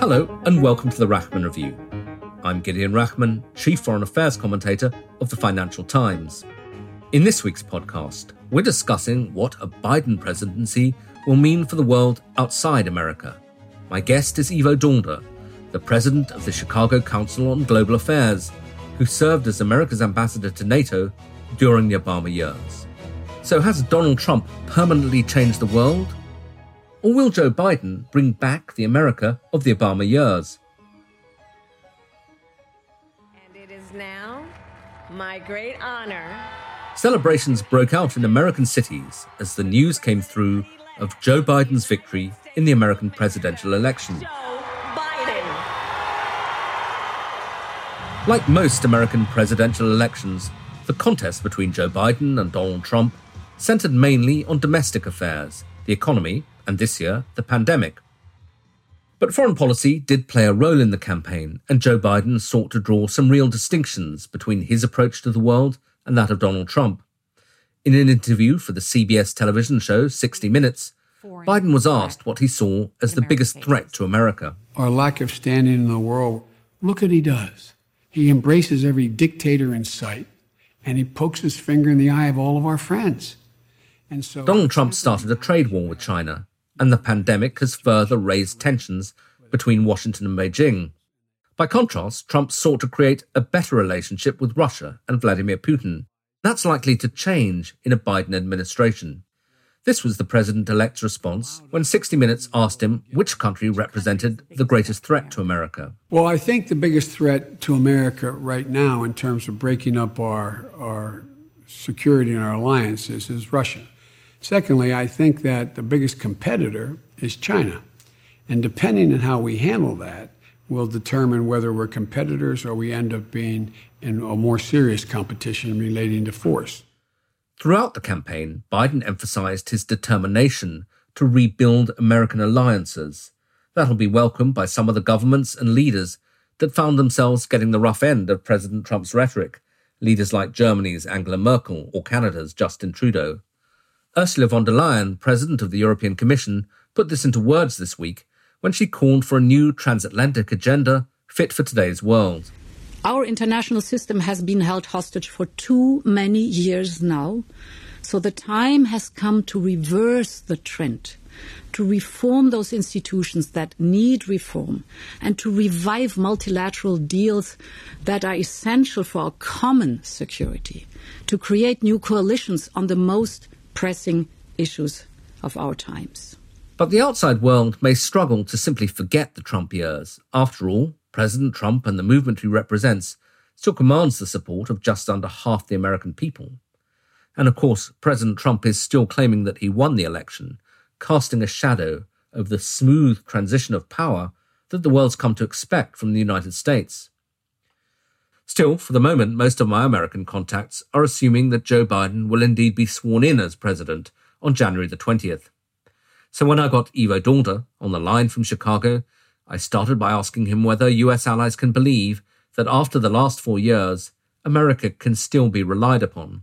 Hello, and welcome to the Rachman Review. I'm Gideon Rachman, Chief Foreign Affairs Commentator of the Financial Times. In this week's podcast, we're discussing what a Biden presidency will mean for the world outside America. My guest is Ivo Daalder, the president of the Chicago Council on Global Affairs, who served as America's ambassador to NATO during the Obama years. So, has Donald Trump permanently changed the world? Or will Joe Biden bring back the America of the Obama years? And it is now my great honor. Celebrations broke out in American cities as the news came through of Joe Biden's victory in the American presidential election. Joe Biden. Like most American presidential elections, the contest between Joe Biden and Donald Trump centered mainly on domestic affairs, the economy, and this year, the pandemic. But foreign policy did play a role in the campaign, and Joe Biden sought to draw some real distinctions between his approach to the world and that of Donald Trump. In an interview for the CBS television show 60 Minutes, Biden was asked what he saw as the biggest threat to America. our lack of standing in the world. Look what he does. He embraces every dictator in sight, and he pokes his finger in the eye of all of our friends. And so Donald Trump started a trade war with China, and the pandemic has further raised tensions between Washington and Beijing. By contrast, Trump sought to create a better relationship with Russia and Vladimir Putin. That's likely to change in a Biden administration. This was the president elect's response when 60 Minutes asked him which country represented the greatest threat to America. Well, I think the biggest threat to America right now, in terms of breaking up our, our security and our alliances, is Russia. Secondly, I think that the biggest competitor is China. And depending on how we handle that, will determine whether we're competitors or we end up being in a more serious competition relating to force. Throughout the campaign, Biden emphasized his determination to rebuild American alliances. That'll be welcomed by some of the governments and leaders that found themselves getting the rough end of President Trump's rhetoric, leaders like Germany's Angela Merkel or Canada's Justin Trudeau. Ursula von der Leyen, president of the European Commission, put this into words this week when she called for a new transatlantic agenda fit for today's world. Our international system has been held hostage for too many years now. So the time has come to reverse the trend, to reform those institutions that need reform, and to revive multilateral deals that are essential for our common security, to create new coalitions on the most pressing issues of our times. But the outside world may struggle to simply forget the Trump years. After all, President Trump and the movement he represents still commands the support of just under half the American people. And of course, President Trump is still claiming that he won the election, casting a shadow over the smooth transition of power that the world's come to expect from the United States. Still, for the moment, most of my American contacts are assuming that Joe Biden will indeed be sworn in as president on January the 20th. So when I got Ivo Daalder on the line from Chicago, I started by asking him whether US allies can believe that after the last four years, America can still be relied upon.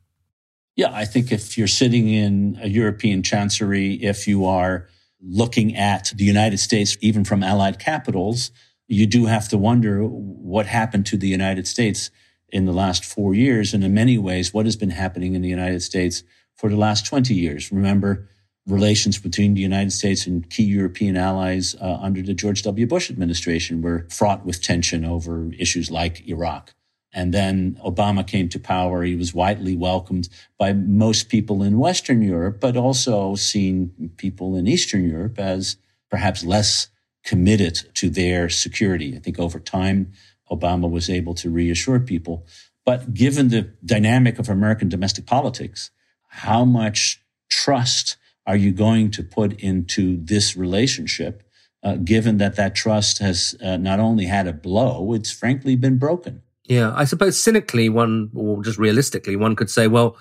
Yeah, I think if you're sitting in a European chancery, if you are looking at the United States, even from allied capitals, you do have to wonder what happened to the United States in the last four years. And in many ways, what has been happening in the United States for the last 20 years. Remember, relations between the United States and key European allies uh, under the George W. Bush administration were fraught with tension over issues like Iraq. And then Obama came to power. He was widely welcomed by most people in Western Europe, but also seen people in Eastern Europe as perhaps less committed to their security. I think over time, Obama was able to reassure people. But given the dynamic of American domestic politics, how much trust are you going to put into this relationship, uh, given that that trust has uh, not only had a blow, it's frankly been broken? Yeah, I suppose cynically, one, or just realistically, one could say, well,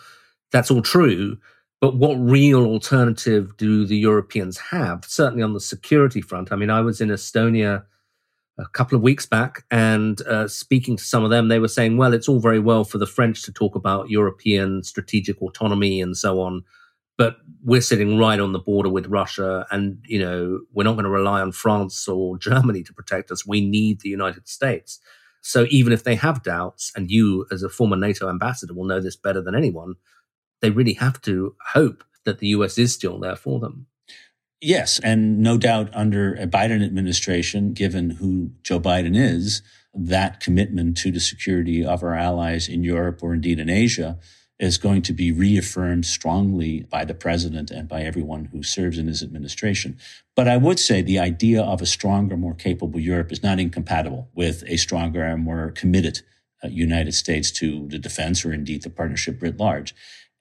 that's all true. But what real alternative do the Europeans have? Certainly on the security front. I mean, I was in Estonia a couple of weeks back and uh, speaking to some of them, they were saying, well, it's all very well for the French to talk about European strategic autonomy and so on. But we're sitting right on the border with Russia, and you know we're not going to rely on France or Germany to protect us. We need the United States. So even if they have doubts, and you as a former NATO ambassador will know this better than anyone, they really have to hope that the US is still there for them. Yes. And no doubt under a Biden administration, given who Joe Biden is, that commitment to the security of our allies in Europe or indeed in Asia is going to be reaffirmed strongly by the president and by everyone who serves in his administration. But I would say the idea of a stronger, more capable Europe is not incompatible with a stronger and more committed uh, United States to the defense or indeed the partnership writ large.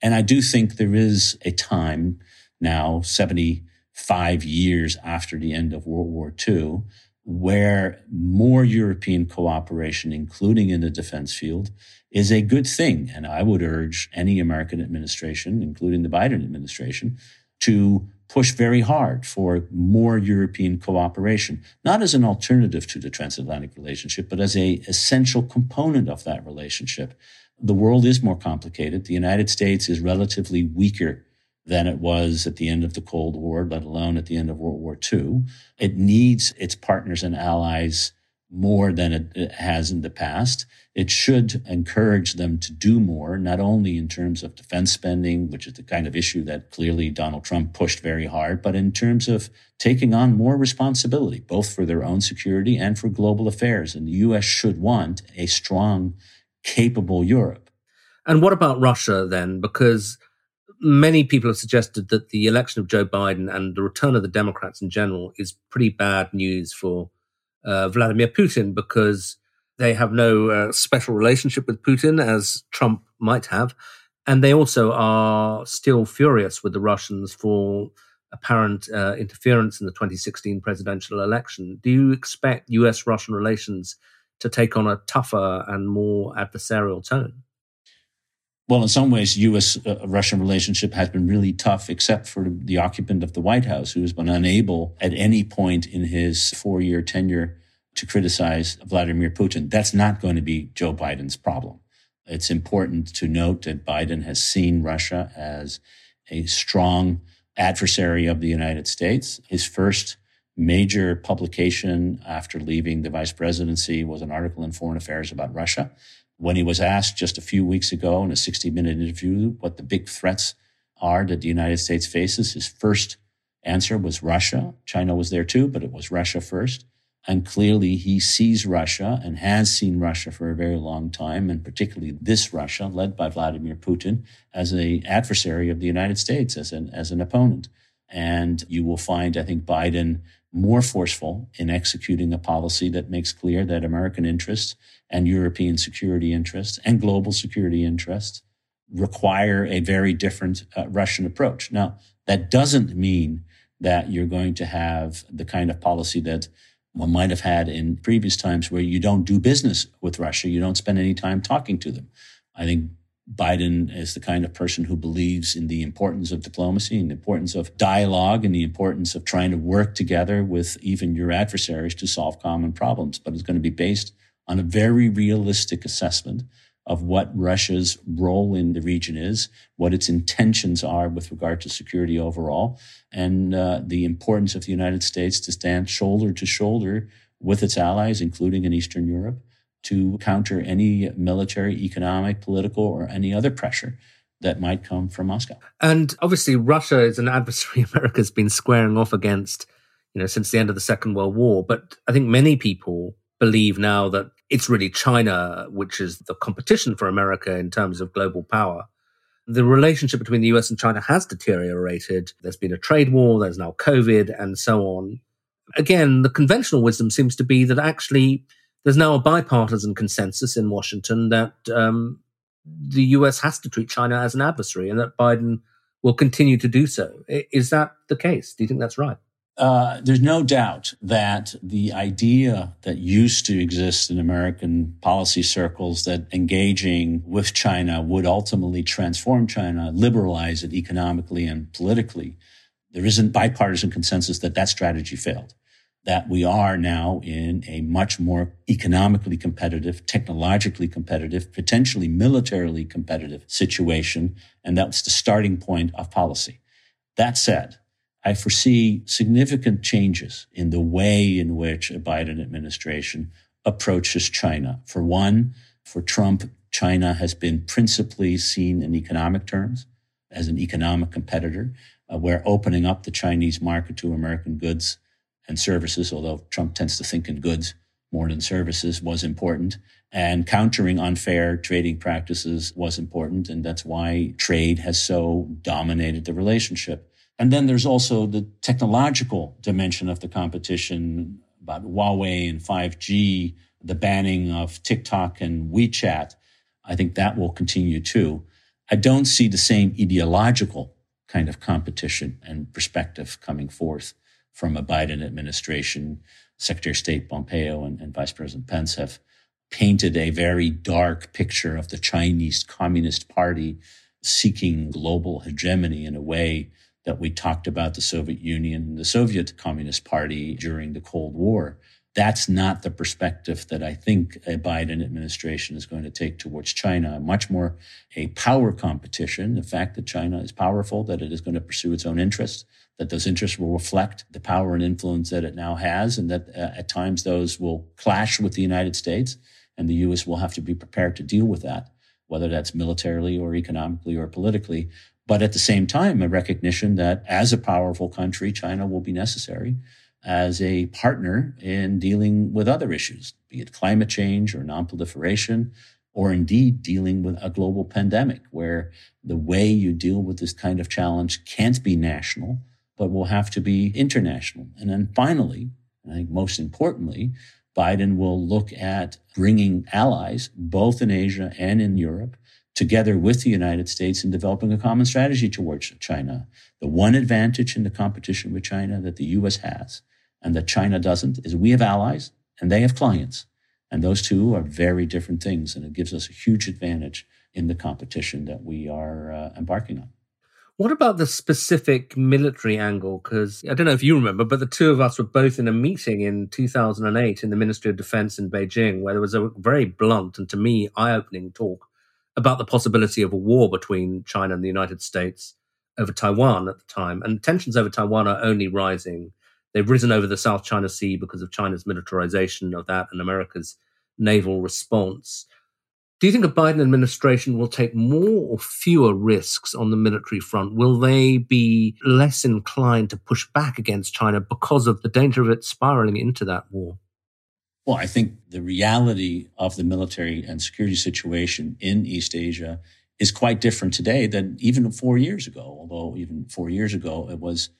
And I do think there is a time now, 75 years after the end of World War II, where more European cooperation, including in the defense field, is a good thing. And I would urge any American administration, including the Biden administration, to push very hard for more European cooperation, not as an alternative to the transatlantic relationship, but as a essential component of that relationship the world is more complicated. The United States is relatively weaker than it was at the end of the Cold War, let alone at the end of World War II. It needs its partners and allies more than it has in the past. It should encourage them to do more, not only in terms of defense spending, which is the kind of issue that clearly Donald Trump pushed very hard, but in terms of taking on more responsibility, both for their own security and for global affairs. And the U.S. should want a strong capable Europe. And what about Russia then? Because many people have suggested that the election of Joe Biden and the return of the Democrats in general is pretty bad news for uh, Vladimir Putin because they have no uh, special relationship with Putin as Trump might have. And they also are still furious with the Russians for apparent uh, interference in the 2016 presidential election. Do you expect US Russian relations to take on a tougher and more adversarial tone? Well, in some ways, U.S. Uh, Russian relationship has been really tough, except for the occupant of the White House, who has been unable at any point in his four year tenure to criticize Vladimir Putin. That's not going to be Joe Biden's problem. It's important to note that Biden has seen Russia as a strong adversary of the United States. His first major publication after leaving the vice presidency was an article in Foreign Affairs about Russia. When he was asked just a few weeks ago in a 60 minute interview what the big threats are that the United States faces, his first answer was Russia. China was there too, but it was Russia first. And clearly he sees Russia and has seen Russia for a very long time, and particularly this Russia led by Vladimir Putin as an adversary of the United States, as an, as an opponent. And you will find, I think, Biden more forceful in executing a policy that makes clear that American interests and European security interests and global security interests require a very different uh, Russian approach. Now, that doesn't mean that you're going to have the kind of policy that one might have had in previous times where you don't do business with Russia. You don't spend any time talking to them. I think Biden is the kind of person who believes in the importance of diplomacy and the importance of dialogue and the importance of trying to work together with even your adversaries to solve common problems. But it's going to be based on a very realistic assessment of what Russia's role in the region is, what its intentions are with regard to security overall, and uh, the importance of the United States to stand shoulder to shoulder with its allies, including in Eastern Europe to counter any military, economic, political, or any other pressure that might come from Moscow. And obviously, Russia is an adversary America's been squaring off against, you know, since the end of the Second World War. But I think many people believe now that it's really China which is the competition for America in terms of global power. The relationship between the US and China has deteriorated. There's been a trade war, there's now COVID, and so on. Again, the conventional wisdom seems to be that actually there's now a bipartisan consensus in Washington that um, the US has to treat China as an adversary and that Biden will continue to do so. Is that the case? Do you think that's right? Uh, there's no doubt that the idea that used to exist in American policy circles that engaging with China would ultimately transform China, liberalize it economically and politically, there isn't bipartisan consensus that that strategy failed. That we are now in a much more economically competitive, technologically competitive, potentially militarily competitive situation. And that's the starting point of policy. That said, I foresee significant changes in the way in which a Biden administration approaches China. For one, for Trump, China has been principally seen in economic terms as an economic competitor, uh, where opening up the Chinese market to American goods and services, although Trump tends to think in goods more than services, was important. And countering unfair trading practices was important. And that's why trade has so dominated the relationship. And then there's also the technological dimension of the competition about Huawei and 5G, the banning of TikTok and WeChat. I think that will continue too. I don't see the same ideological kind of competition and perspective coming forth from a Biden administration. Secretary of State Pompeo and, and Vice President Pence have painted a very dark picture of the Chinese Communist Party seeking global hegemony in a way that we talked about the Soviet Union and the Soviet Communist Party during the Cold War. That's not the perspective that I think a Biden administration is going to take towards China. Much more a power competition. The fact that China is powerful, that it is going to pursue its own interests, that those interests will reflect the power and influence that it now has, and that uh, at times those will clash with the United States, and the U.S. will have to be prepared to deal with that, whether that's militarily or economically or politically. But at the same time, a recognition that as a powerful country, China will be necessary as a partner in dealing with other issues, be it climate change or nonproliferation, or indeed dealing with a global pandemic where the way you deal with this kind of challenge can't be national, but will have to be international. And then finally, I think most importantly, Biden will look at bringing allies, both in Asia and in Europe, together with the United States in developing a common strategy towards China. The one advantage in the competition with China that the U.S. has and that China doesn't is we have allies and they have clients. And those two are very different things. And it gives us a huge advantage in the competition that we are uh, embarking on. What about the specific military angle? Because I don't know if you remember, but the two of us were both in a meeting in 2008 in the Ministry of Defense in Beijing, where there was a very blunt and to me eye opening talk about the possibility of a war between China and the United States over Taiwan at the time. And tensions over Taiwan are only rising. They've risen over the South China Sea because of China's militarization of that and America's naval response. Do you think a Biden administration will take more or fewer risks on the military front? Will they be less inclined to push back against China because of the danger of it spiraling into that war? Well, I think the reality of the military and security situation in East Asia is quite different today than even four years ago. Although even four years ago, it was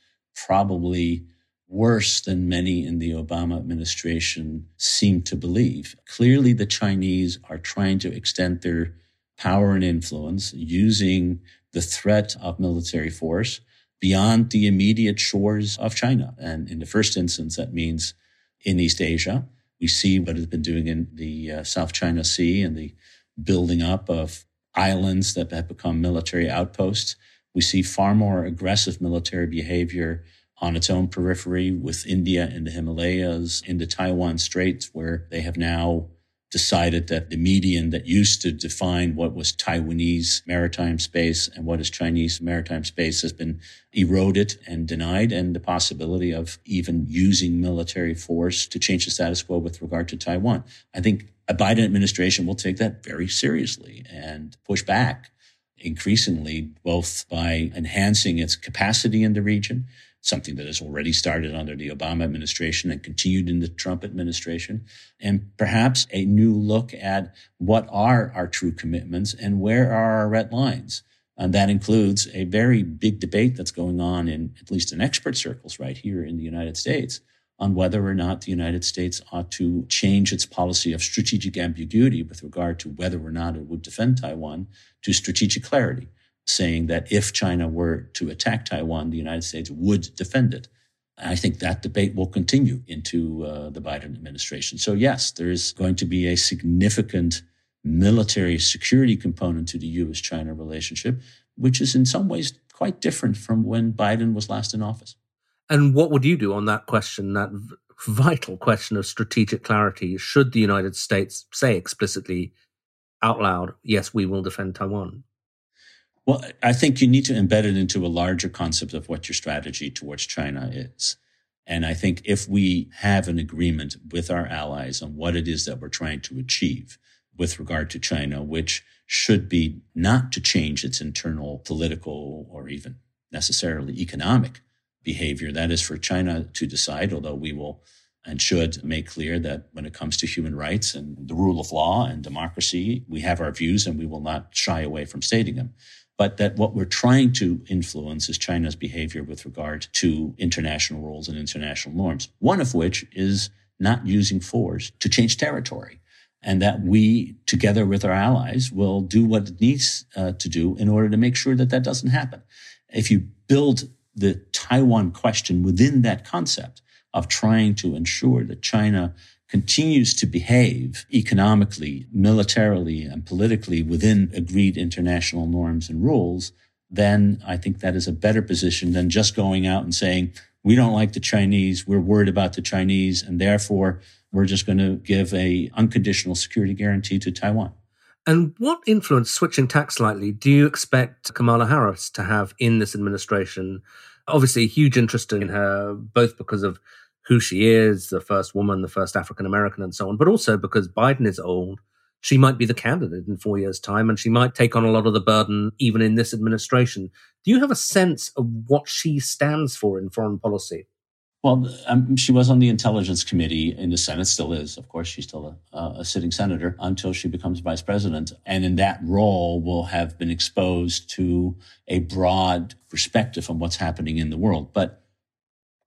probably worse than many in the Obama administration seem to believe. Clearly, the Chinese are trying to extend their power and influence using the threat of military force beyond the immediate shores of China. And in the first instance, that means in East Asia. We see what it's been doing in the uh, South China Sea and the building up of islands that have become military outposts. We see far more aggressive military behavior on its own periphery with India in the Himalayas, in the Taiwan Straits, where they have now decided that the median that used to define what was Taiwanese maritime space and what is Chinese maritime space has been eroded and denied, and the possibility of even using military force to change the status quo with regard to Taiwan. I think a Biden administration will take that very seriously and push back increasingly, both by enhancing its capacity in the region something that has already started under the Obama administration and continued in the Trump administration, and perhaps a new look at what are our true commitments and where are our red lines. And that includes a very big debate that's going on in at least in expert circles right here in the United States on whether or not the United States ought to change its policy of strategic ambiguity with regard to whether or not it would defend Taiwan to strategic clarity saying that if China were to attack Taiwan, the United States would defend it. I think that debate will continue into uh, the Biden administration. So, yes, there is going to be a significant military security component to the US China relationship, which is in some ways quite different from when Biden was last in office. And what would you do on that question, that vital question of strategic clarity? Should the United States say explicitly out loud, yes, we will defend Taiwan? Well, I think you need to embed it into a larger concept of what your strategy towards China is. And I think if we have an agreement with our allies on what it is that we're trying to achieve with regard to China, which should be not to change its internal political or even necessarily economic behavior, that is for China to decide, although we will and should make clear that when it comes to human rights and the rule of law and democracy, we have our views and we will not shy away from stating them but that what we're trying to influence is China's behavior with regard to international rules and international norms, one of which is not using force to change territory. And that we, together with our allies, will do what it needs uh, to do in order to make sure that that doesn't happen. If you build the Taiwan question within that concept of trying to ensure that China continues to behave economically, militarily, and politically within agreed international norms and rules, then I think that is a better position than just going out and saying, we don't like the Chinese, we're worried about the Chinese, and therefore we're just going to give a unconditional security guarantee to Taiwan. And what influence, switching tack slightly, do you expect Kamala Harris to have in this administration? Obviously, huge interest in her, both because of who she is, the first woman, the first African American, and so on, but also because Biden is old. She might be the candidate in four years' time, and she might take on a lot of the burden even in this administration. Do you have a sense of what she stands for in foreign policy? Well, um, she was on the Intelligence Committee in the Senate, still is. Of course, she's still a, a, sitting senator until she becomes vice president. And in that role, will have been exposed to a broad perspective on what's happening in the world. But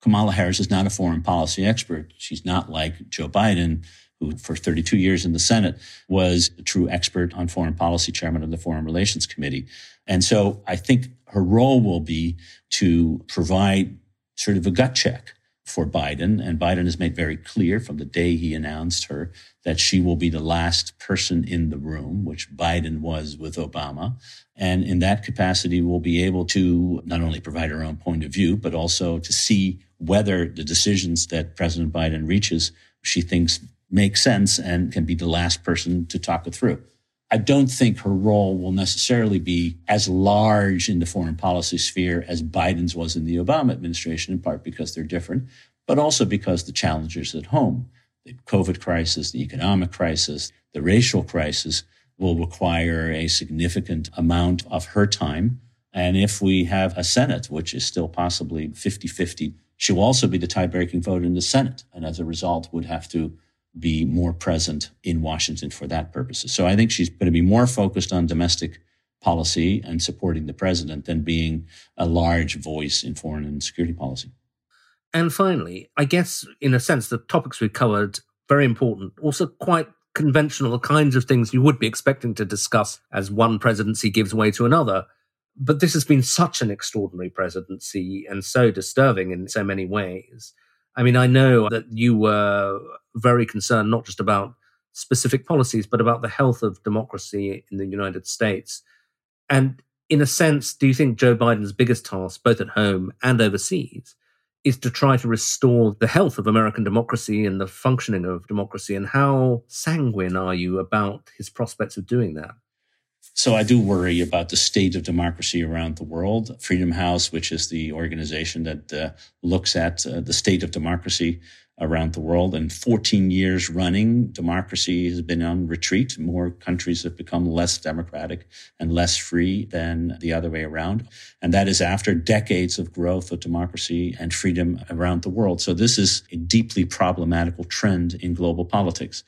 Kamala Harris is not a foreign policy expert. She's not like Joe Biden, who for 32 years in the Senate was a true expert on foreign policy, chairman of the Foreign Relations Committee. And so I think her role will be to provide sort of a gut check for Biden. And Biden has made very clear from the day he announced her that she will be the last person in the room, which Biden was with Obama. And in that capacity, will be able to not only provide her own point of view, but also to see whether the decisions that President Biden reaches, she thinks make sense and can be the last person to talk it through. I don't think her role will necessarily be as large in the foreign policy sphere as Biden's was in the Obama administration, in part because they're different, but also because the challenges at home, the COVID crisis, the economic crisis, the racial crisis will require a significant amount of her time. And if we have a Senate, which is still possibly 50 50, she will also be the tie breaking vote in the Senate. And as a result, would have to be more present in Washington for that purposes. So I think she's going to be more focused on domestic policy and supporting the president than being a large voice in foreign and security policy. And finally, I guess in a sense, the topics we covered very important, also quite conventional, the kinds of things you would be expecting to discuss as one presidency gives way to another. But this has been such an extraordinary presidency and so disturbing in so many ways. I mean, I know that you were very concerned not just about specific policies, but about the health of democracy in the United States. And in a sense, do you think Joe Biden's biggest task, both at home and overseas, is to try to restore the health of American democracy and the functioning of democracy? And how sanguine are you about his prospects of doing that? So I do worry about the state of democracy around the world. Freedom House, which is the organization that uh, looks at uh, the state of democracy around the world, and 14 years running, democracy has been on retreat. More countries have become less democratic and less free than the other way around. And that is after decades of growth of democracy and freedom around the world. So this is a deeply problematical trend in global politics.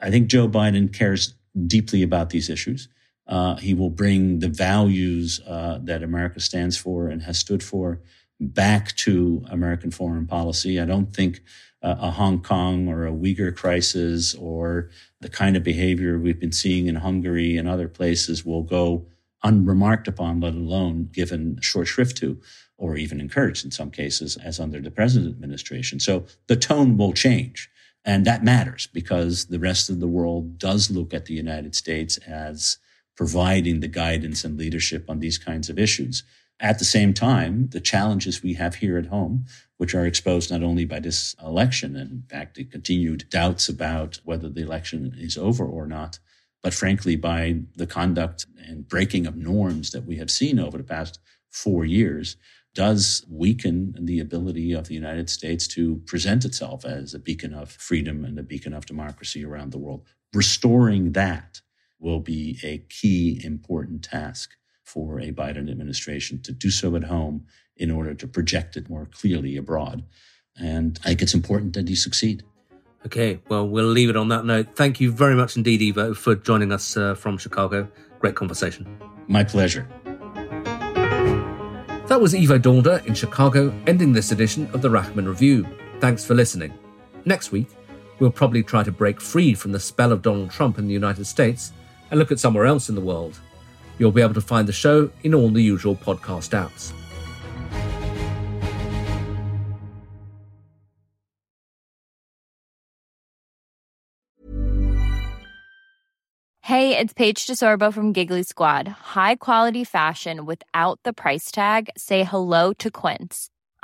I think Joe Biden cares deeply about these issues. Uh, he will bring the values uh, that America stands for and has stood for back to American foreign policy. I don't think uh, a Hong Kong or a Uyghur crisis or the kind of behavior we've been seeing in Hungary and other places will go unremarked upon, let alone given short shrift to, or even encouraged in some cases, as under the present administration. So the tone will change. And that matters because the rest of the world does look at the United States as providing the guidance and leadership on these kinds of issues. At the same time, the challenges we have here at home, which are exposed not only by this election, and in fact, the continued doubts about whether the election is over or not, but frankly, by the conduct and breaking of norms that we have seen over the past four years, does weaken the ability of the United States to present itself as a beacon of freedom and a beacon of democracy around the world. Restoring that will be a key important task for a Biden administration to do so at home in order to project it more clearly abroad. And I think it's important that you succeed. Okay, well, we'll leave it on that note. Thank you very much indeed, Ivo, for joining us uh, from Chicago. Great conversation. My pleasure. That was Ivo Daalder in Chicago, ending this edition of the Rachman Review. Thanks for listening. Next week, we'll probably try to break free from the spell of Donald Trump in the United States and look at somewhere else in the world. You'll be able to find the show in all the usual podcast apps. Hey, it's Paige DeSorbo from Giggly Squad. High quality fashion without the price tag. Say hello to Quince.